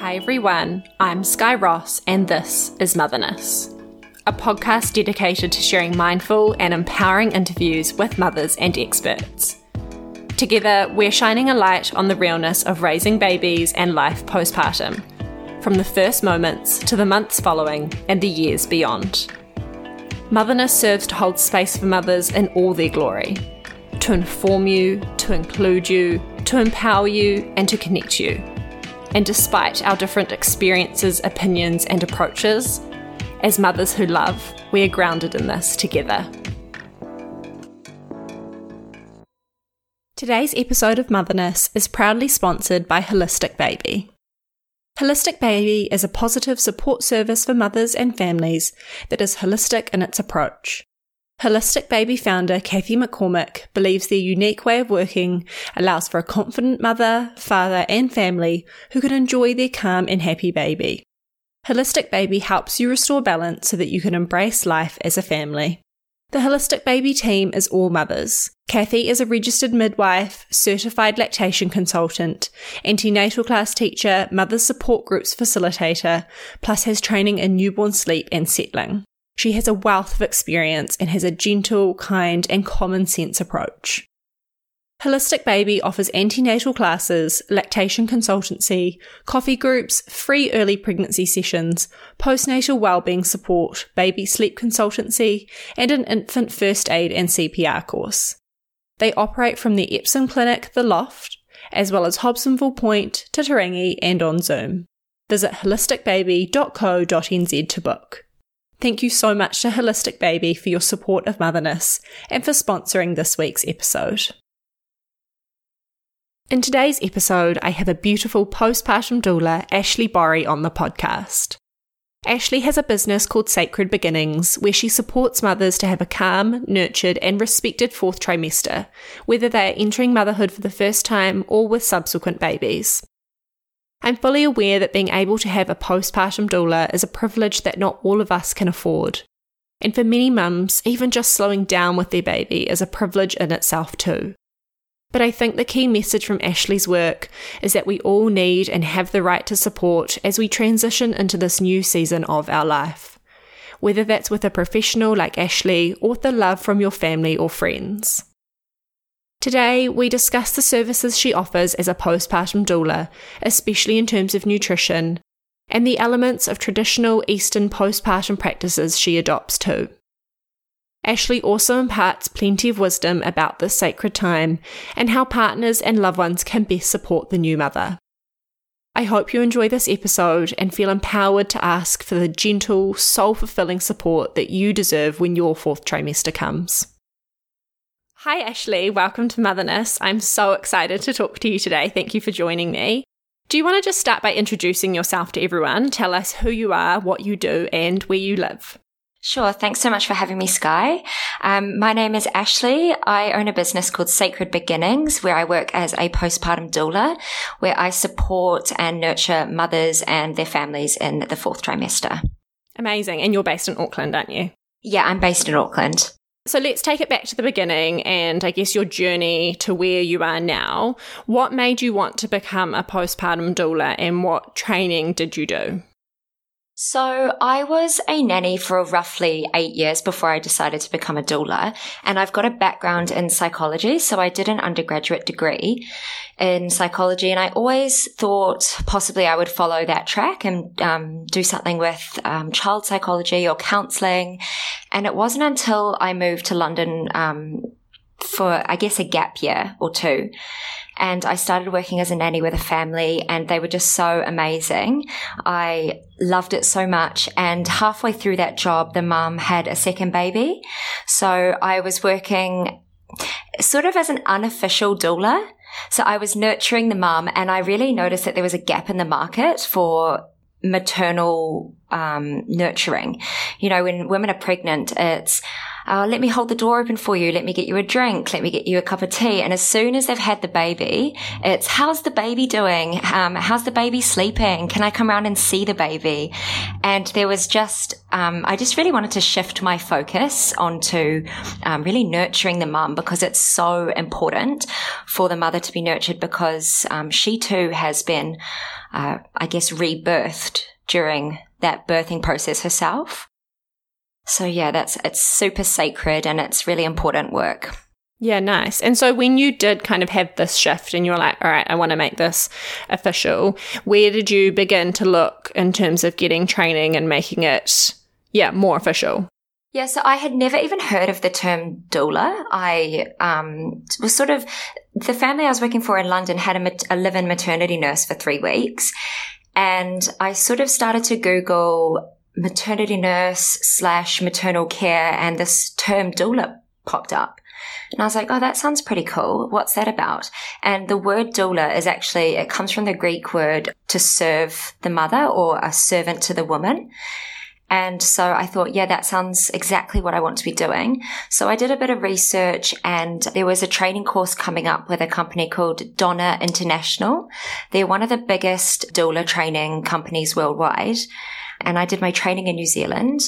Hi everyone, I'm Sky Ross, and this is Motherness, a podcast dedicated to sharing mindful and empowering interviews with mothers and experts. Together, we're shining a light on the realness of raising babies and life postpartum, from the first moments to the months following and the years beyond. Motherness serves to hold space for mothers in all their glory, to inform you, to include you, to empower you, and to connect you and despite our different experiences, opinions, and approaches, as mothers who love, we are grounded in this together. Today's episode of Motherness is proudly sponsored by Holistic Baby. Holistic Baby is a positive support service for mothers and families that is holistic in its approach. Holistic Baby founder Kathy McCormick believes their unique way of working allows for a confident mother, father, and family who can enjoy their calm and happy baby. Holistic Baby helps you restore balance so that you can embrace life as a family. The Holistic Baby team is all mothers. Kathy is a registered midwife, certified lactation consultant, antenatal class teacher, mother support groups facilitator, plus has training in newborn sleep and settling. She has a wealth of experience and has a gentle, kind, and common sense approach. Holistic Baby offers antenatal classes, lactation consultancy, coffee groups, free early pregnancy sessions, postnatal wellbeing support, baby sleep consultancy, and an infant first aid and CPR course. They operate from the Epsom Clinic, The Loft, as well as Hobsonville Point, Titirangi, and on Zoom. Visit holisticbaby.co.nz to book. Thank you so much to Holistic Baby for your support of motherness and for sponsoring this week's episode. In today's episode, I have a beautiful postpartum doula, Ashleigh Borrie, on the podcast. Ashleigh has a business called Sacred Beginnings, where she supports mothers to have a calm, nurtured, and respected fourth trimester, whether they are entering motherhood for the first time or with subsequent babies. I'm fully aware that being able to have a postpartum doula is a privilege that not all of us can afford. And for many mums, even just slowing down with their baby is a privilege in itself, too. But I think the key message from Ashleigh's work is that we all need and have the right to support as we transition into this new season of our life. Whether that's with a professional like Ashleigh or the love from your family or friends. Today, we discuss the services she offers as a postpartum doula, especially in terms of nutrition, and the elements of traditional Eastern postpartum practices she adopts too. Ashleigh also imparts plenty of wisdom about this sacred time and how partners and loved ones can best support the new mother. I hope you enjoy this episode and feel empowered to ask for the gentle, soul fulfilling support that you deserve when your fourth trimester comes. Hi, Ashleigh. Welcome to Motherness. I'm so excited to talk to you today. Thank you for joining me. Do you want to just start by introducing yourself to everyone? Tell us who you are, what you do, and where you live. Sure. Thanks so much for having me, Sky. Um, my name is Ashleigh. I own a business called Sacred Beginnings, where I work as a postpartum doula, where I support and nurture mothers and their families in the fourth trimester. Amazing. And you're based in Auckland, aren't you? Yeah, I'm based in Auckland. So let's take it back to the beginning and I guess your journey to where you are now. What made you want to become a postpartum doula and what training did you do? So I was a nanny for roughly eight years before I decided to become a doula. And I've got a background in psychology. So I did an undergraduate degree in psychology. And I always thought possibly I would follow that track and um, do something with um, child psychology or counseling. And it wasn't until I moved to London um, for, I guess, a gap year or two and I started working as a nanny with a family and they were just so amazing. I loved it so much. And halfway through that job, the mum had a second baby. So I was working sort of as an unofficial doula. So I was nurturing the mum and I really noticed that there was a gap in the market for maternal um, nurturing. You know, when women are pregnant, it's uh, let me hold the door open for you. Let me get you a drink. Let me get you a cup of tea. And as soon as they've had the baby, it's how's the baby doing? Um, how's the baby sleeping? Can I come around and see the baby? And there was just, um, I just really wanted to shift my focus onto um, really nurturing the mum because it's so important for the mother to be nurtured because um, she too has been, uh, I guess, rebirthed during that birthing process herself. So yeah, that's, it's super sacred and it's really important work. Yeah, nice. And so when you did kind of have this shift and you were like, all right, I want to make this official, where did you begin to look in terms of getting training and making it, yeah, more official? Yeah, so I had never even heard of the term doula. I um, was sort of the family I was working for in London had a, a live-in maternity nurse for three weeks, and I sort of started to Google maternity nurse slash maternal care, and this term doula popped up. And I was like, oh, that sounds pretty cool. What's that about? And the word doula is actually, it comes from the Greek word to serve the mother or a servant to the woman. And so I thought, yeah, that sounds exactly what I want to be doing. So I did a bit of research and there was a training course coming up with a company called DONA International. They're one of the biggest doula training companies worldwide. And I did my training in New Zealand.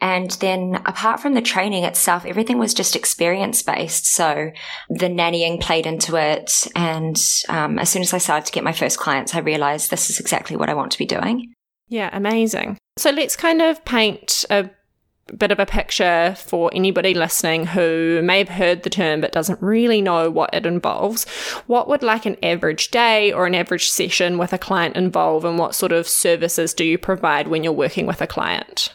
And then apart from the training itself, everything was just experience based. So the nannying played into it. And um, as soon as I started to get my first clients, I realized this is exactly what I want to be doing. Yeah, amazing. So let's kind of paint a bit of a picture for anybody listening who may have heard the term but doesn't really know what it involves. What would like an average day or an average session with a client involve, and what sort of services do you provide when you're working with a client?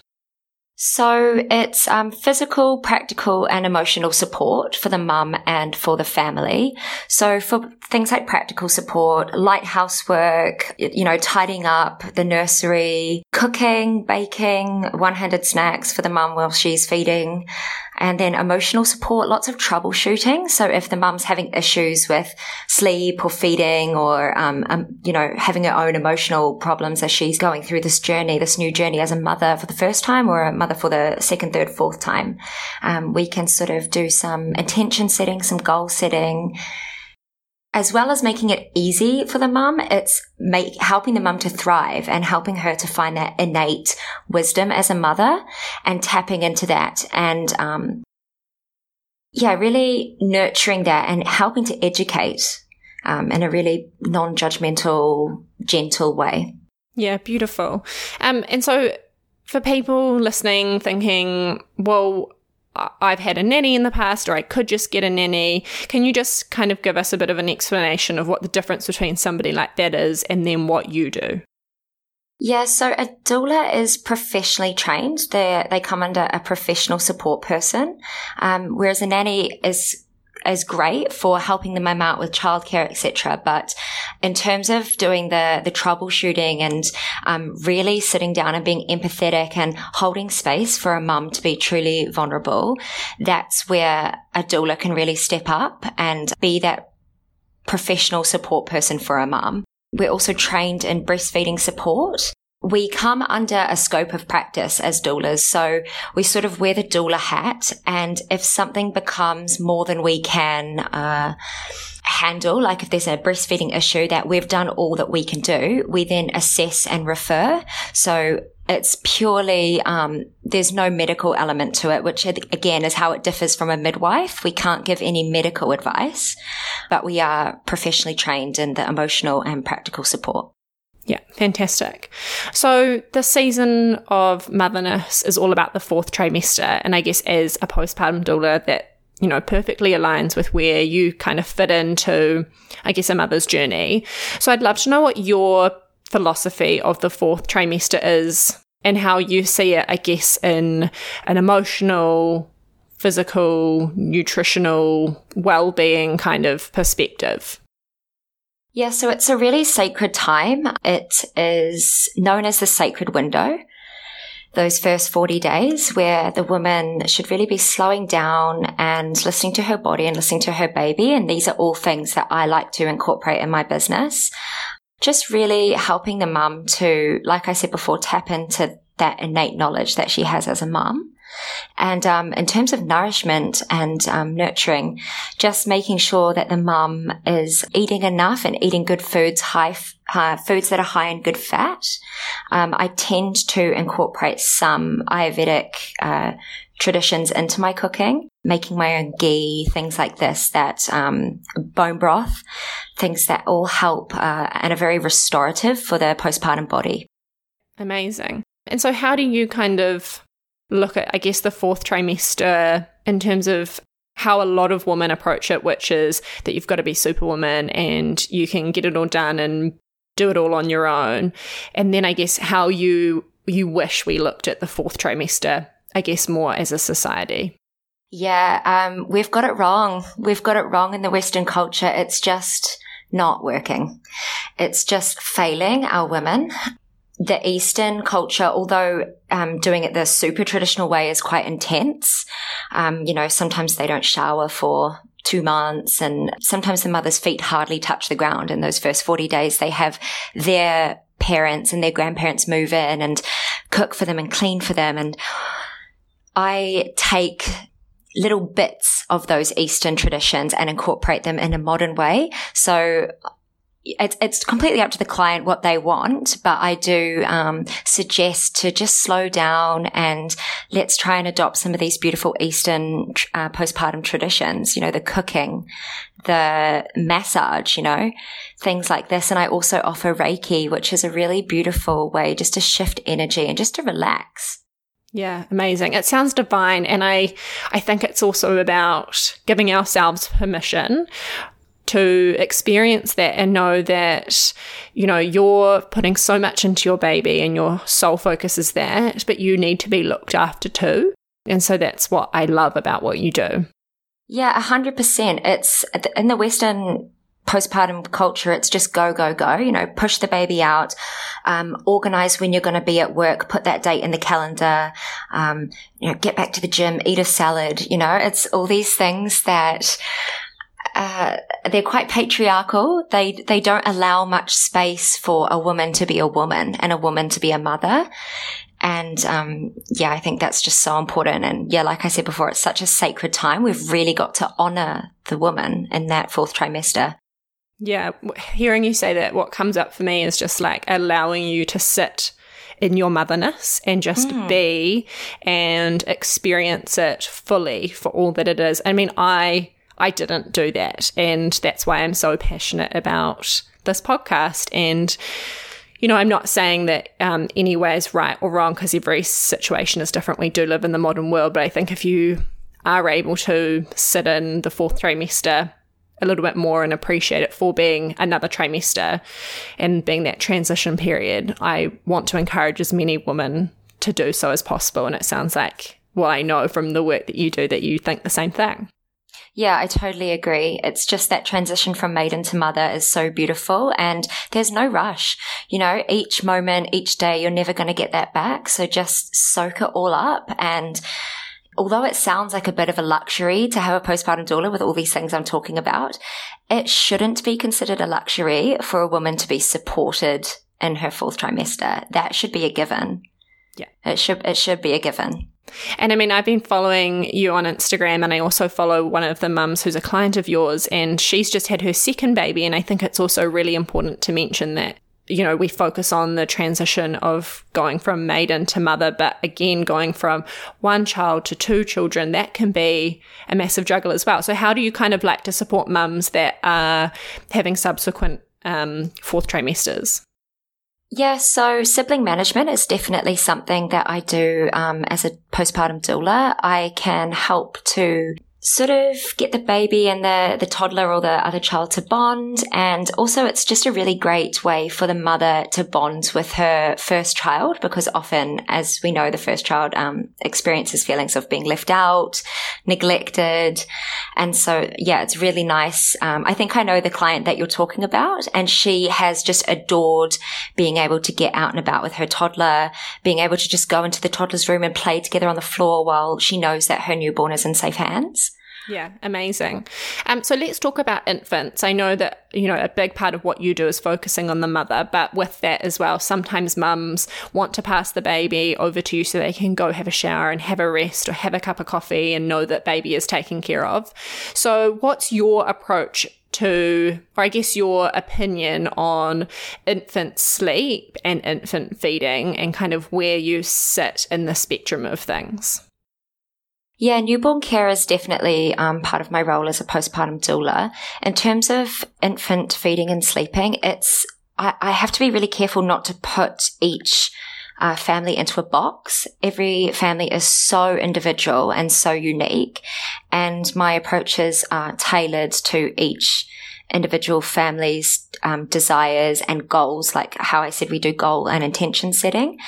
So it's um, physical, practical, and emotional support for the mum and for the family. So for things like practical support, light housework, you know, tidying up the nursery, cooking, baking, one-handed snacks for the mum while she's feeding, and then emotional support, lots of troubleshooting. So if the mum's having issues with sleep or feeding or, um, um, you know, having her own emotional problems as she's going through this journey, this new journey as a mother for the first time or a mother for the second, third, fourth time, um, we can sort of do some intention setting, some goal setting, as well as making it easy for the mum, it's make, helping the mum to thrive and helping her to find that innate wisdom as a mother and tapping into that and, um, yeah, really nurturing that and helping to educate, um, in a really non-judgmental, gentle way. Yeah, beautiful. Um, and so for people listening, thinking, well, I've had a nanny in the past, or I could just get a nanny. Can you just kind of give us a bit of an explanation of what the difference between somebody like that is and then what you do? Yeah, so a doula is professionally trained. They they come under a professional support person, um, whereas a nanny is is great for helping the mum out with childcare, etc. But in terms of doing the the troubleshooting and um, really sitting down and being empathetic and holding space for a mum to be truly vulnerable, that's where a doula can really step up and be that professional support person for a mum. We're also trained in breastfeeding support we come under a scope of practice as doulas. So we sort of wear the doula hat. And if something becomes more than we can, uh, handle, like if there's a breastfeeding issue that we've done all that we can do, we then assess and refer. So it's purely, um, there's no medical element to it, which again is how it differs from a midwife. We can't give any medical advice, but we are professionally trained in the emotional and practical support. Yeah, fantastic. So the season of motherness is all about the fourth trimester, and I guess as a postpartum doula, that you know perfectly aligns with where you kind of fit into, I guess, a mother's journey. So I'd love to know what your philosophy of the fourth trimester is, and how you see it, I guess, in an emotional, physical, nutritional, well-being kind of perspective. Yeah, so it's a really sacred time. It is known as the sacred window. Those first 40 days where the woman should really be slowing down and listening to her body and listening to her baby. And these are all things that I like to incorporate in my business. Just really helping the mum to, like I said before, tap into that innate knowledge that she has as a mum. And um, in terms of nourishment and um, nurturing, just making sure that the mum is eating enough and eating good foods, high, high foods that are high in good fat. Um, I tend to incorporate some Ayurvedic uh, traditions into my cooking, making my own ghee, things like this, that um, bone broth, things that all help uh, and are very restorative for the postpartum body. Amazing. And so, how do you kind of look at, I guess, the fourth trimester in terms of how a lot of women approach it, which is that you've got to be superwoman and you can get it all done and do it all on your own. And then I guess how you you wish we looked at the fourth trimester, I guess more as a society. Yeah, um, we've got it wrong. We've got it wrong in the Western culture. It's just not working. It's just failing our women the Eastern culture, although um, doing it the super traditional way is quite intense, um, you know, sometimes they don't shower for two months and sometimes the mother's feet hardly touch the ground in those first 40 days. They have their parents and their grandparents move in and cook for them and clean for them. And I take little bits of those Eastern traditions and incorporate them in a modern way. So it's, it's completely up to the client what they want, but I do um, suggest to just slow down and let's try and adopt some of these beautiful Eastern uh, postpartum traditions. You know, the cooking, the massage, you know, things like this. And I also offer Reiki, which is a really beautiful way just to shift energy and just to relax. Yeah, amazing. It sounds divine and I I think it's also about giving ourselves permission to experience that and know that, you know, you're putting so much into your baby and your sole focus is that, but you need to be looked after too. And so that's what I love about what you do. Yeah, 100%. It's in the Western postpartum culture, it's just go, go, go, you know, push the baby out, um, organize when you're going to be at work, put that date in the calendar, um, you know, get back to the gym, eat a salad, you know, it's all these things that, uh, they're quite patriarchal. They they don't allow much space for a woman to be a woman and a woman to be a mother. And um, yeah, I think that's just so important. And yeah, like I said before, it's such a sacred time. We've really got to honor the woman in that fourth trimester. Yeah, hearing you say that, what comes up for me is just like allowing you to sit in your motherness and just mm. be and experience it fully for all that it is. I mean, I I didn't do that. And that's why I'm so passionate about this podcast. And, you know, I'm not saying that um, any way is right or wrong because every situation is different. We do live in the modern world. But I think if you are able to sit in the fourth trimester a little bit more and appreciate it for being another trimester and being that transition period, I want to encourage as many women to do so as possible. And it sounds like, well, I know from the work that you do that you think the same thing. Yeah, I totally agree. It's just that transition from maiden to mother is so beautiful and there's no rush. You know, each moment, each day, you're never going to get that back. So just soak it all up. And although it sounds like a bit of a luxury to have a postpartum doula with all these things I'm talking about, it shouldn't be considered a luxury for a woman to be supported in her fourth trimester. That should be a given. Yeah. It should, it should be a given. And I mean, I've been following you on Instagram, and I also follow one of the mums who's a client of yours, and she's just had her second baby. And I think it's also really important to mention that, you know, we focus on the transition of going from maiden to mother, but again, going from one child to two children, that can be a massive juggle as well. So, how do you kind of like to support mums that are having subsequent um, fourth trimesters? Yeah, so sibling management is definitely something that I do um, as a postpartum doula. I can help to sort of get the baby and the, the toddler or the other child to bond. And also it's just a really great way for the mother to bond with her first child because often, as we know, the first child um, experiences feelings of being left out, neglected. And so, yeah, it's really nice. Um, I think I know the client that you're talking about and she has just adored being able to get out and about with her toddler, being able to just go into the toddler's room and play together on the floor while she knows that her newborn is in safe hands. Yeah, amazing. Um, so let's talk about infants. I know that, you know, a big part of what you do is focusing on the mother, but with that as well, sometimes mums want to pass the baby over to you so they can go have a shower and have a rest or have a cup of coffee and know that baby is taken care of. So what's your approach to, or I guess your opinion on infant sleep and infant feeding and kind of where you sit in the spectrum of things? Yeah, newborn care is definitely um, part of my role as a postpartum doula. In terms of infant feeding and sleeping, it's I, I have to be really careful not to put each uh, family into a box. Every family is so individual and so unique, and my approaches are tailored to each individual families' um, desires and goals, like how I said we do goal and intention setting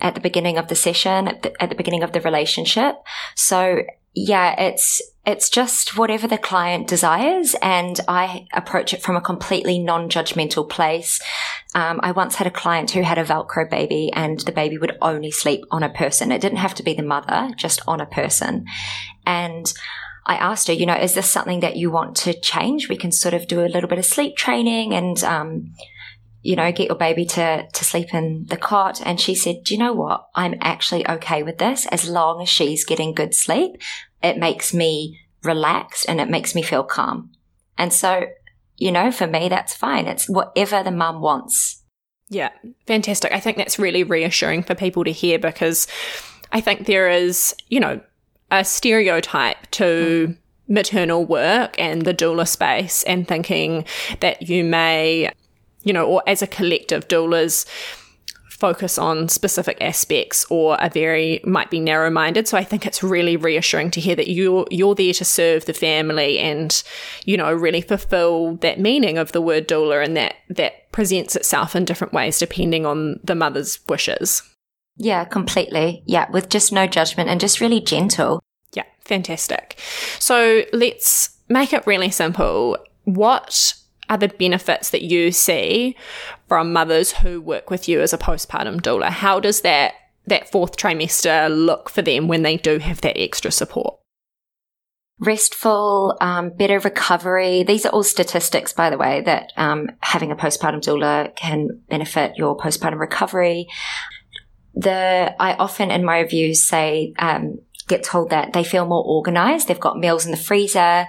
at the beginning of the session, at the, at the beginning of the relationship. So yeah, it's it's just whatever the client desires, and I approach it from a completely non-judgmental place. Um, I once had a client who had a Velcro baby, and the baby would only sleep on a person. It didn't have to be the mother, just on a person, and I asked her, you know, is this something that you want to change? We can sort of do a little bit of sleep training and, um, you know, get your baby to, to sleep in the cot. And she said, do you know what? I'm actually okay with this as long as she's getting good sleep. It makes me relaxed and it makes me feel calm. And so, you know, for me, that's fine. It's whatever the mum wants. Yeah, fantastic. I think that's really reassuring for people to hear because I think there is, you know, a stereotype to mm. maternal work and the doula space and thinking that you may, you know, or as a collective, doulas focus on specific aspects or are very might be narrow minded. So I think it's really reassuring to hear that you're you're there to serve the family and, you know, really fulfill that meaning of the word doula and that that presents itself in different ways depending on the mother's wishes. Yeah, completely. Yeah, with just no judgment and just really gentle. Yeah, fantastic. So let's make it really simple. What are the benefits that you see from mothers who work with you as a postpartum doula? How does that that fourth trimester look for them when they do have that extra support? Restful, um, better recovery. These are all statistics, by the way, that um, having a postpartum doula can benefit your postpartum recovery the I often in my reviews say um, get told that they feel more organized. They've got meals in the freezer.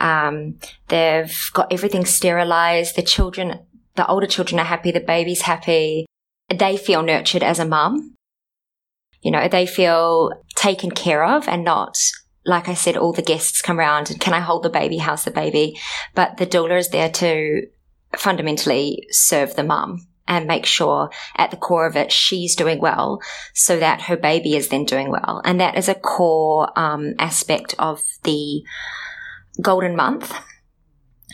Um, they've got everything sterilized. The children, the older children are happy. The baby's happy. They feel nurtured as a mum. You know, they feel taken care of and not, like I said, all the guests come around and can I hold the baby? How's the baby? But the doula is there to fundamentally serve the mum and make sure at the core of it she's doing well so that her baby is then doing well. And that is a core um, aspect of the golden month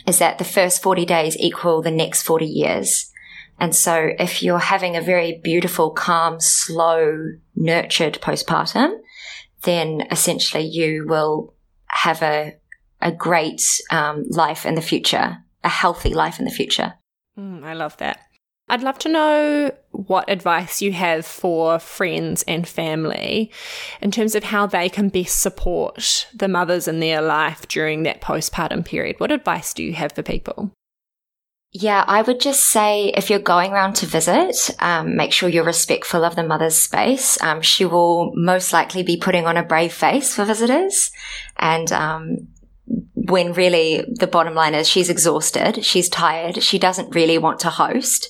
is that the first 40 days equal the next 40 years. And so if you're having a very beautiful, calm, slow, nurtured postpartum, then essentially you will have a, a great um, life in the future, a healthy life in the future. Mm, I love that. I'd love to know what advice you have for friends and family in terms of how they can best support the mothers in their life during that postpartum period. What advice do you have for people? Yeah, I would just say if you're going around to visit, um, make sure you're respectful of the mother's space. Um, she will most likely be putting on a brave face for visitors and um, when really the bottom line is she's exhausted, she's tired, she doesn't really want to host.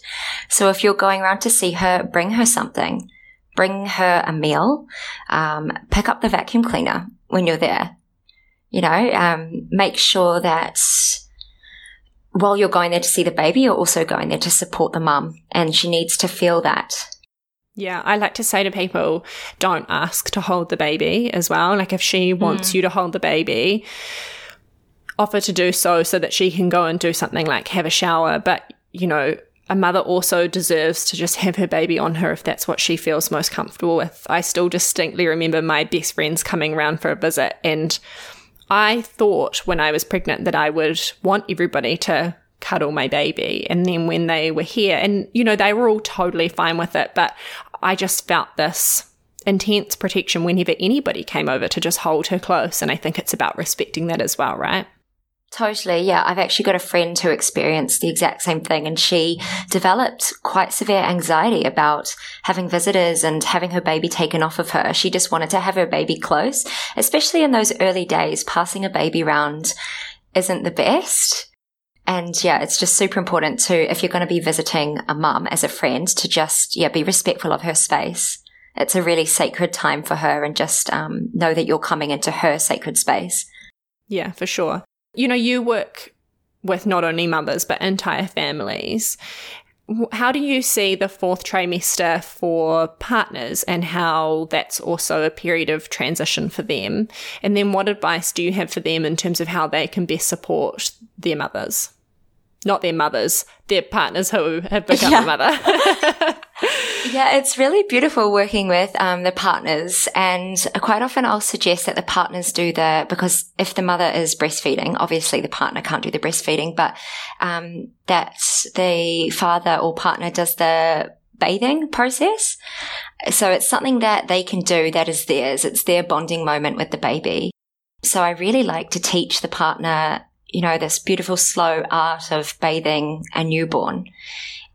So if you're going around to see her, bring her something. Bring her a meal. Um, pick up the vacuum cleaner when you're there. You know, um, make sure that while you're going there to see the baby, you're also going there to support the mum, and she needs to feel that. Yeah, I like to say to people, don't ask to hold the baby as well. Like if she wants mm. you to hold the baby, offer to do so so that she can go and do something like have a shower. But, you know, a mother also deserves to just have her baby on her if that's what she feels most comfortable with. I still distinctly remember my best friends coming around for a visit and I thought when I was pregnant that I would want everybody to cuddle my baby. And then when they were here, and you know, they were all totally fine with it, but I just felt this intense protection whenever anybody came over to just hold her close. And I think it's about respecting that as well, right? Totally. Yeah. I've actually got a friend who experienced the exact same thing and she developed quite severe anxiety about having visitors and having her baby taken off of her. She just wanted to have her baby close, especially in those early days. Passing a baby around isn't the best. And yeah, it's just super important to, if you're going to be visiting a mum as a friend, to just, yeah, be respectful of her space. It's a really sacred time for her and just um, know that you're coming into her sacred space. Yeah, for sure you know, you work with not only mothers, but entire families. How do you see the fourth trimester for partners and how that's also a period of transition for them? And then what advice do you have for them in terms of how they can best support their mothers? Not their mothers, their partners who have become yeah. a mother. Yeah, it's really beautiful working with um, the partners. And quite often I'll suggest that the partners do the, because if the mother is breastfeeding, obviously the partner can't do the breastfeeding, but um, that the father or partner does the bathing process. So it's something that they can do that is theirs. It's their bonding moment with the baby. So I really like to teach the partner, you know, this beautiful slow art of bathing a newborn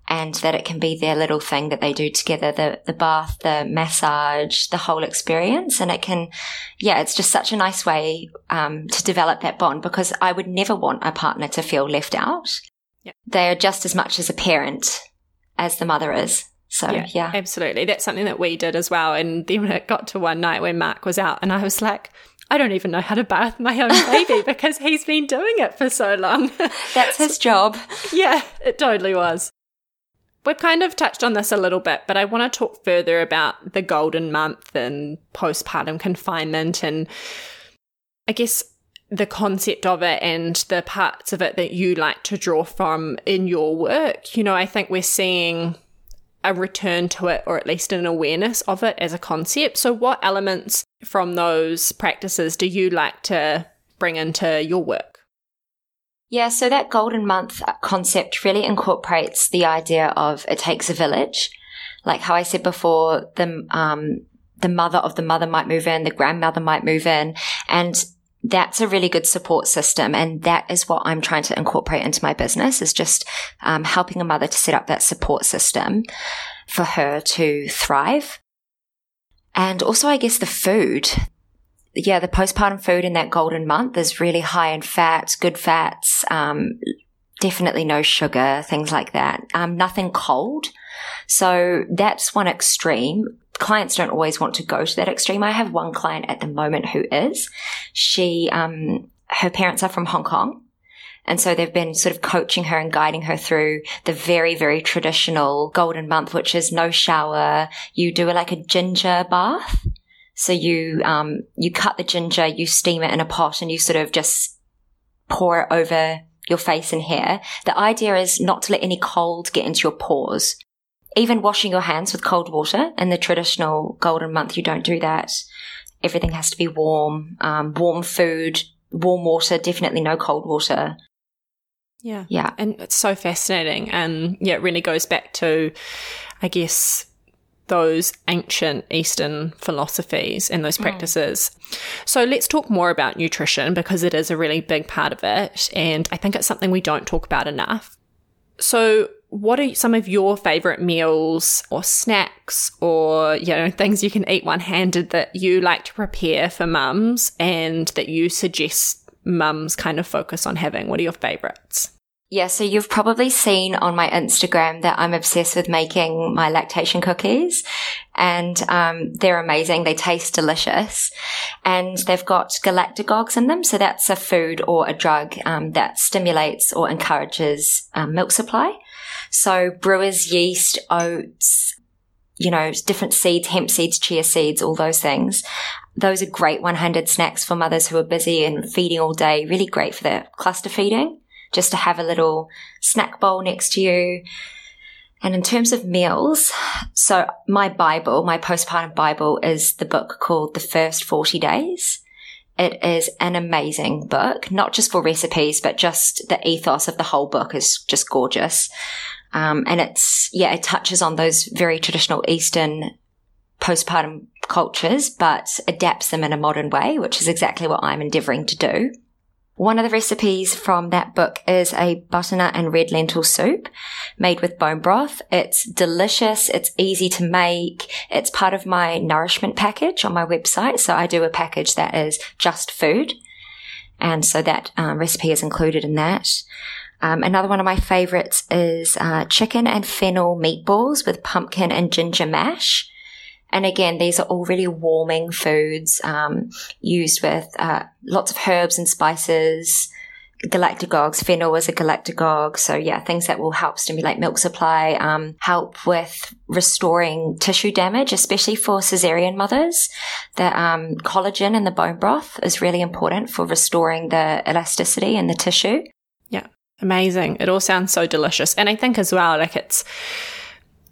and that it can be their little thing that they do together the the bath the massage the whole experience and it can yeah it's just such a nice way um, to develop that bond because i would never want a partner to feel left out yep. they are just as much as a parent as the mother is so yeah, yeah, absolutely. That's something that we did as well. And then it got to one night when Mark was out, and I was like, I don't even know how to bath my own baby because he's been doing it for so long. That's his job. Yeah, it totally was. We've kind of touched on this a little bit, but I want to talk further about the golden month and postpartum confinement and I guess the concept of it and the parts of it that you like to draw from in your work. You know, I think we're seeing a return to it or at least an awareness of it as a concept. So, what elements from those practices do you like to bring into your work? Yeah, so that golden month concept really incorporates the idea of it takes a village. Like how I said before, the, um, the mother of the mother might move in, the grandmother might move in, and that's a really good support system. And that is what I'm trying to incorporate into my business is just um, helping a mother to set up that support system for her to thrive. And also, I guess the food yeah, the postpartum food in that golden month is really high in fats, good fats, um, definitely no sugar, things like that. Um, nothing cold. So that's one extreme. Clients don't always want to go to that extreme. I have one client at the moment who is. She, um, her parents are from Hong Kong. And so they've been sort of coaching her and guiding her through the very, very traditional golden month, which is no shower. You do like a ginger bath. So you, um, you cut the ginger, you steam it in a pot and you sort of just pour it over your face and hair. The idea is not to let any cold get into your pores. Even washing your hands with cold water in the traditional golden month, you don't do that. Everything has to be warm, um, warm food, warm water, definitely no cold water. Yeah. Yeah. And it's so fascinating. And yeah, it really goes back to, I guess, those ancient Eastern philosophies and those mm. practices. Mm. So let's talk more about nutrition because it is a really big part of it. And I think it's something we don't talk about enough. So, what are some of your favorite meals or snacks or, you know, things you can eat one handed that you like to prepare for mums and that you suggest mums kind of focus on having? What are your favorites? Yeah, so you've probably seen on my Instagram that I'm obsessed with making my lactation cookies and um, they're amazing. They taste delicious and they've got galactagogues in them. So that's a food or a drug um, that stimulates or encourages um, milk supply. So brewers, yeast, oats, you know, different seeds, hemp seeds, chia seeds, all those things. Those are great one-handed snacks for mothers who are busy and feeding all day. Really great for the cluster feeding just to have a little snack bowl next to you. And in terms of meals, so my Bible, my postpartum Bible is the book called The First 40 Days. It is an amazing book, not just for recipes, but just the ethos of the whole book is just gorgeous. Um, and it's, yeah, it touches on those very traditional Eastern postpartum cultures, but adapts them in a modern way, which is exactly what I'm endeavoring to do. One of the recipes from that book is a butternut and red lentil soup made with bone broth. It's delicious. It's easy to make. It's part of my nourishment package on my website. So I do a package that is just food. And so that um, recipe is included in that. Um, another one of my favorites is uh, chicken and fennel meatballs with pumpkin and ginger mash. And again, these are all really warming foods um, used with uh, lots of herbs and spices. Galactagogues, fennel is a galactagogue. So yeah, things that will help stimulate milk supply, um, help with restoring tissue damage, especially for cesarean mothers. The um, collagen in the bone broth is really important for restoring the elasticity in the tissue. Yeah, amazing. It all sounds so delicious. And I think as well, like it's,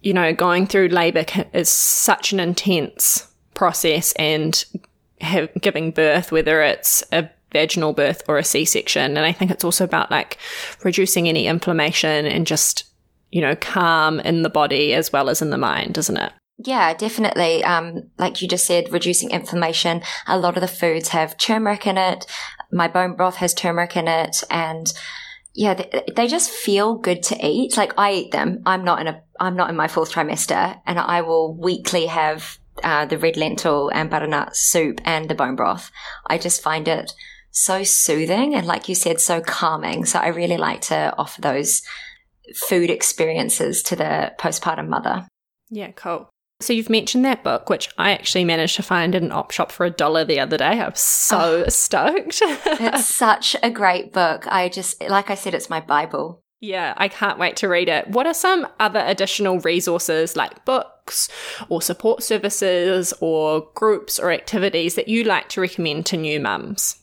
you know, going through labor is such an intense process and have, giving birth, whether it's a vaginal birth or a C-section. And I think it's also about like reducing any inflammation and just, you know, calm in the body as well as in the mind, isn't it? Yeah, definitely. Um, like you just said, reducing inflammation. A lot of the foods have turmeric in it. My bone broth has turmeric in it and yeah, they, they, just feel good to eat. Like I eat them. I'm not in a, I'm not in my fourth trimester and I will weekly have uh, the red lentil and butternut soup and the bone broth. I just find it so soothing and like you said, so calming. So I really like to offer those food experiences to the postpartum mother. Yeah, cool. So you've mentioned that book, which I actually managed to find in an op shop for a dollar the other day. I'm so oh, stoked. it's such a great book. I just, like I said, it's my Bible. Yeah, I can't wait to read it. What are some other additional resources like books or support services or groups or activities that you like to recommend to new mums?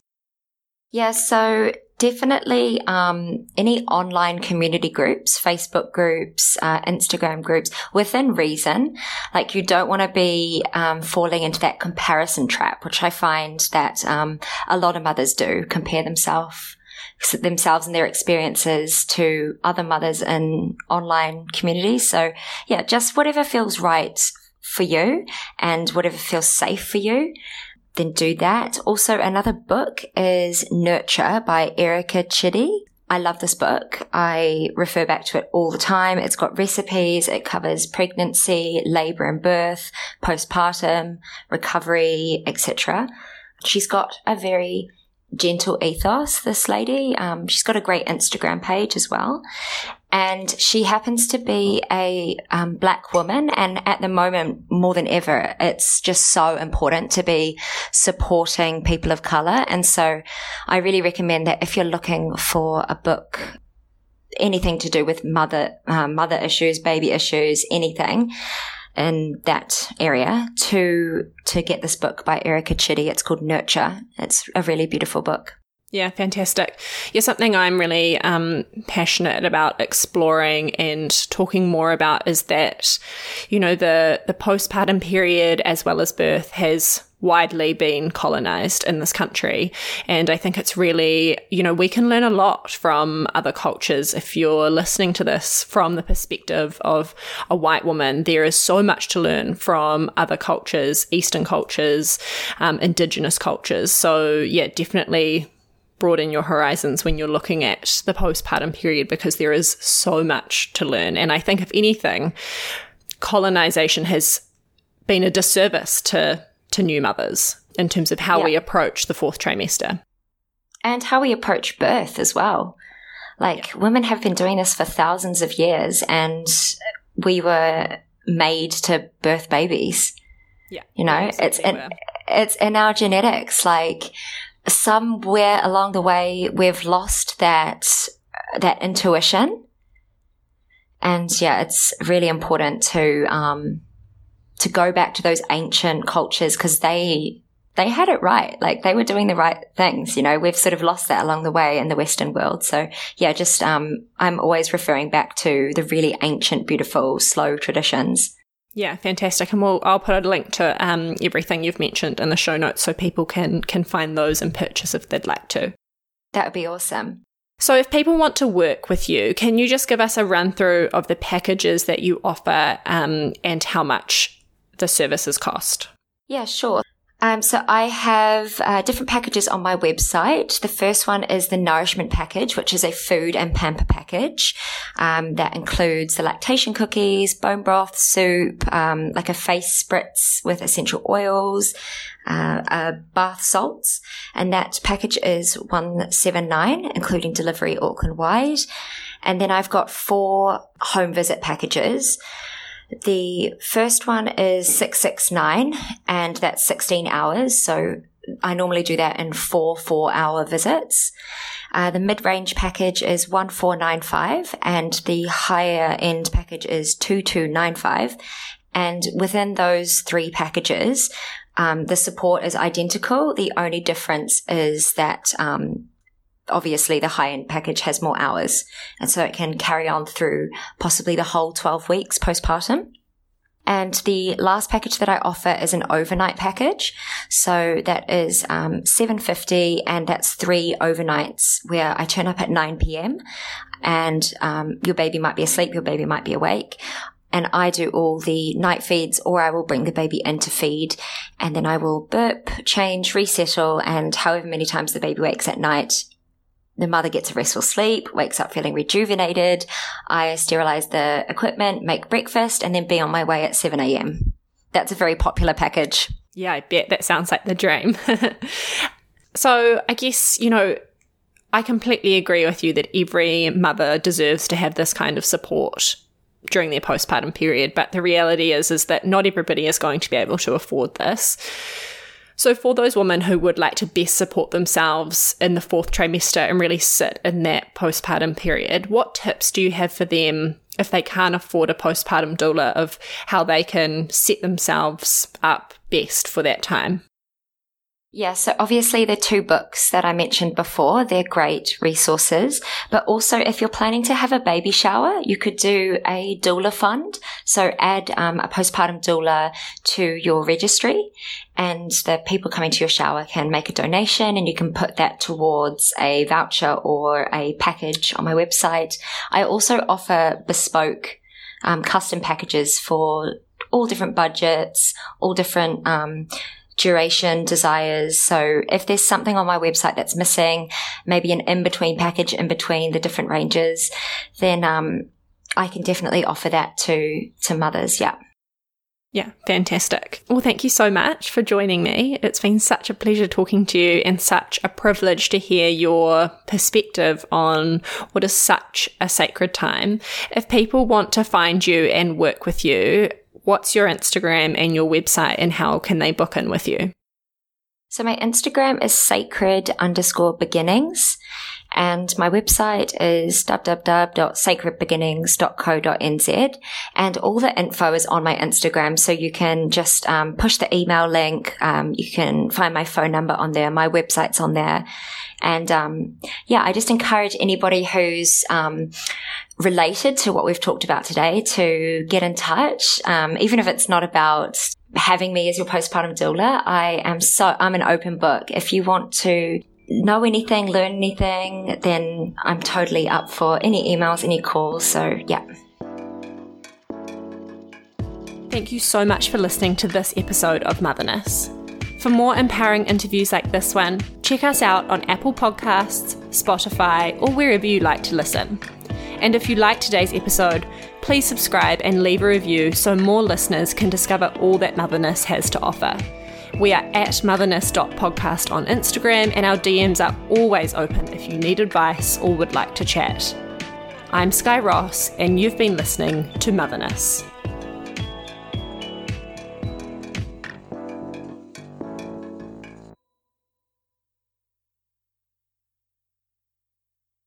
Yeah, so definitely um, any online community groups, Facebook groups, uh, Instagram groups within reason. Like you don't want to be um, falling into that comparison trap, which I find that um, a lot of mothers do compare themselves themselves and their experiences to other mothers in online communities. So yeah, just whatever feels right for you and whatever feels safe for you then do that. Also, another book is Nurture by Erica Chidi. I love this book. I refer back to it all the time. It's got recipes. It covers pregnancy, labor and birth, postpartum, recovery, etc. She's got a very gentle ethos, this lady. Um, she's got a great Instagram page as well. And she happens to be a um, black woman. And at the moment, more than ever, it's just so important to be supporting people of color. And so I really recommend that if you're looking for a book, anything to do with mother, uh, mother issues, baby issues, anything, in that area to to get this book by Erica Chidi. It's called Nurture. It's a really beautiful book. Yeah, fantastic. Yeah, something I'm really um, passionate about exploring and talking more about is that, you know, the the postpartum period as well as birth has widely been colonized in this country. And I think it's really, you know, we can learn a lot from other cultures. If you're listening to this from the perspective of a white woman, there is so much to learn from other cultures, Eastern cultures, um, Indigenous cultures. So, yeah, definitely broaden your horizons when you're looking at the postpartum period because there is so much to learn. And I think, if anything, colonization has been a disservice to to new mothers in terms of how yeah. we approach the fourth trimester. And how we approach birth as well. Like yeah. women have been doing this for thousands of years and we were made to birth babies. Yeah. You know, it's in, it's in our genetics. Like somewhere along the way, we've lost that, that intuition. And yeah, it's really important to, um, to go back to those ancient cultures because they they had it right. Like they were doing the right things. You know, we've sort of lost that along the way in the Western world. So yeah, just um, I'm always referring back to the really ancient, beautiful, slow traditions. Yeah, fantastic. And we'll I'll put a link to um, everything you've mentioned in the show notes so people can can find those and purchase if they'd like to. That would be awesome. So, if people want to work with you, can you just give us a run through of the packages that you offer um, and how much the services cost? Yeah, sure. Um, so I have uh, different packages on my website. The first one is the nourishment package, which is a food and pamper package um, that includes the lactation cookies, bone broth, soup, um, like a face spritz with essential oils, uh, uh, bath salts, and that package is one seven nine, including delivery Auckland wide. And then I've got four home visit packages. The first one is 669 and that's 16 hours. So I normally do that in four four hour visits. Uh, the mid range package is 1495 and the higher end package is 2295. And within those three packages, um, the support is identical. The only difference is that um, obviously the high end package has more hours. And so it can carry on through possibly the whole 12 weeks postpartum. And the last package that I offer is an overnight package. So that is um, 750 and that's three overnights where I turn up at 9 p.m. and um, your baby might be asleep, your baby might be awake and I do all the night feeds or I will bring the baby in to feed and then I will burp, change, resettle and however many times the baby wakes at night, the mother gets a restful sleep, wakes up feeling rejuvenated. I sterilize the equipment, make breakfast, and then be on my way at 7 a.m. That's a very popular package. Yeah, I bet that sounds like the dream. so I guess, you know, I completely agree with you that every mother deserves to have this kind of support during their postpartum period, but the reality is is that not everybody is going to be able to afford this. So, for those women who would like to best support themselves in the fourth trimester and really sit in that postpartum period, what tips do you have for them if they can't afford a postpartum doula of how they can set themselves up best for that time? Yeah, so obviously the two books that I mentioned before, they're great resources. But also if you're planning to have a baby shower, you could do a doula fund. So add um, a postpartum doula to your registry and the people coming to your shower can make a donation and you can put that towards a voucher or a package on my website. I also offer bespoke um, custom packages for all different budgets, all different um, duration, desires. So if there's something on my website that's missing, maybe an in between package in between the different ranges, then um, I can definitely offer that to to mothers. Yeah. Yeah, fantastic. Well, thank you so much for joining me. It's been such a pleasure talking to you and such a privilege to hear your perspective on what is such a sacred time. If people want to find you and work with you, what's your Instagram and your website and how can they book in with you? So my Instagram is sacred underscore beginnings and my website is www.sacredbeginnings.co.nz and all the info is on my Instagram. So you can just um, push the email link. Um, you can find my phone number on there. My website's on there. And um, yeah, I just encourage anybody who's um, related to what we've talked about today to get in touch, um, even if it's not about having me as your postpartum doula. I am so I'm an open book. If you want to know anything, learn anything, then I'm totally up for any emails, any calls. So yeah. Thank you so much for listening to this episode of Motherness. For more empowering interviews like this one, check us out on Apple Podcasts, Spotify, or wherever you like to listen. And if you like today's episode, please subscribe and leave a review so more listeners can discover all that Motherness has to offer. We are at motherness.podcast on Instagram, and our DMs are always open if you need advice or would like to chat. I'm Sky Ross, and you've been listening to Motherness.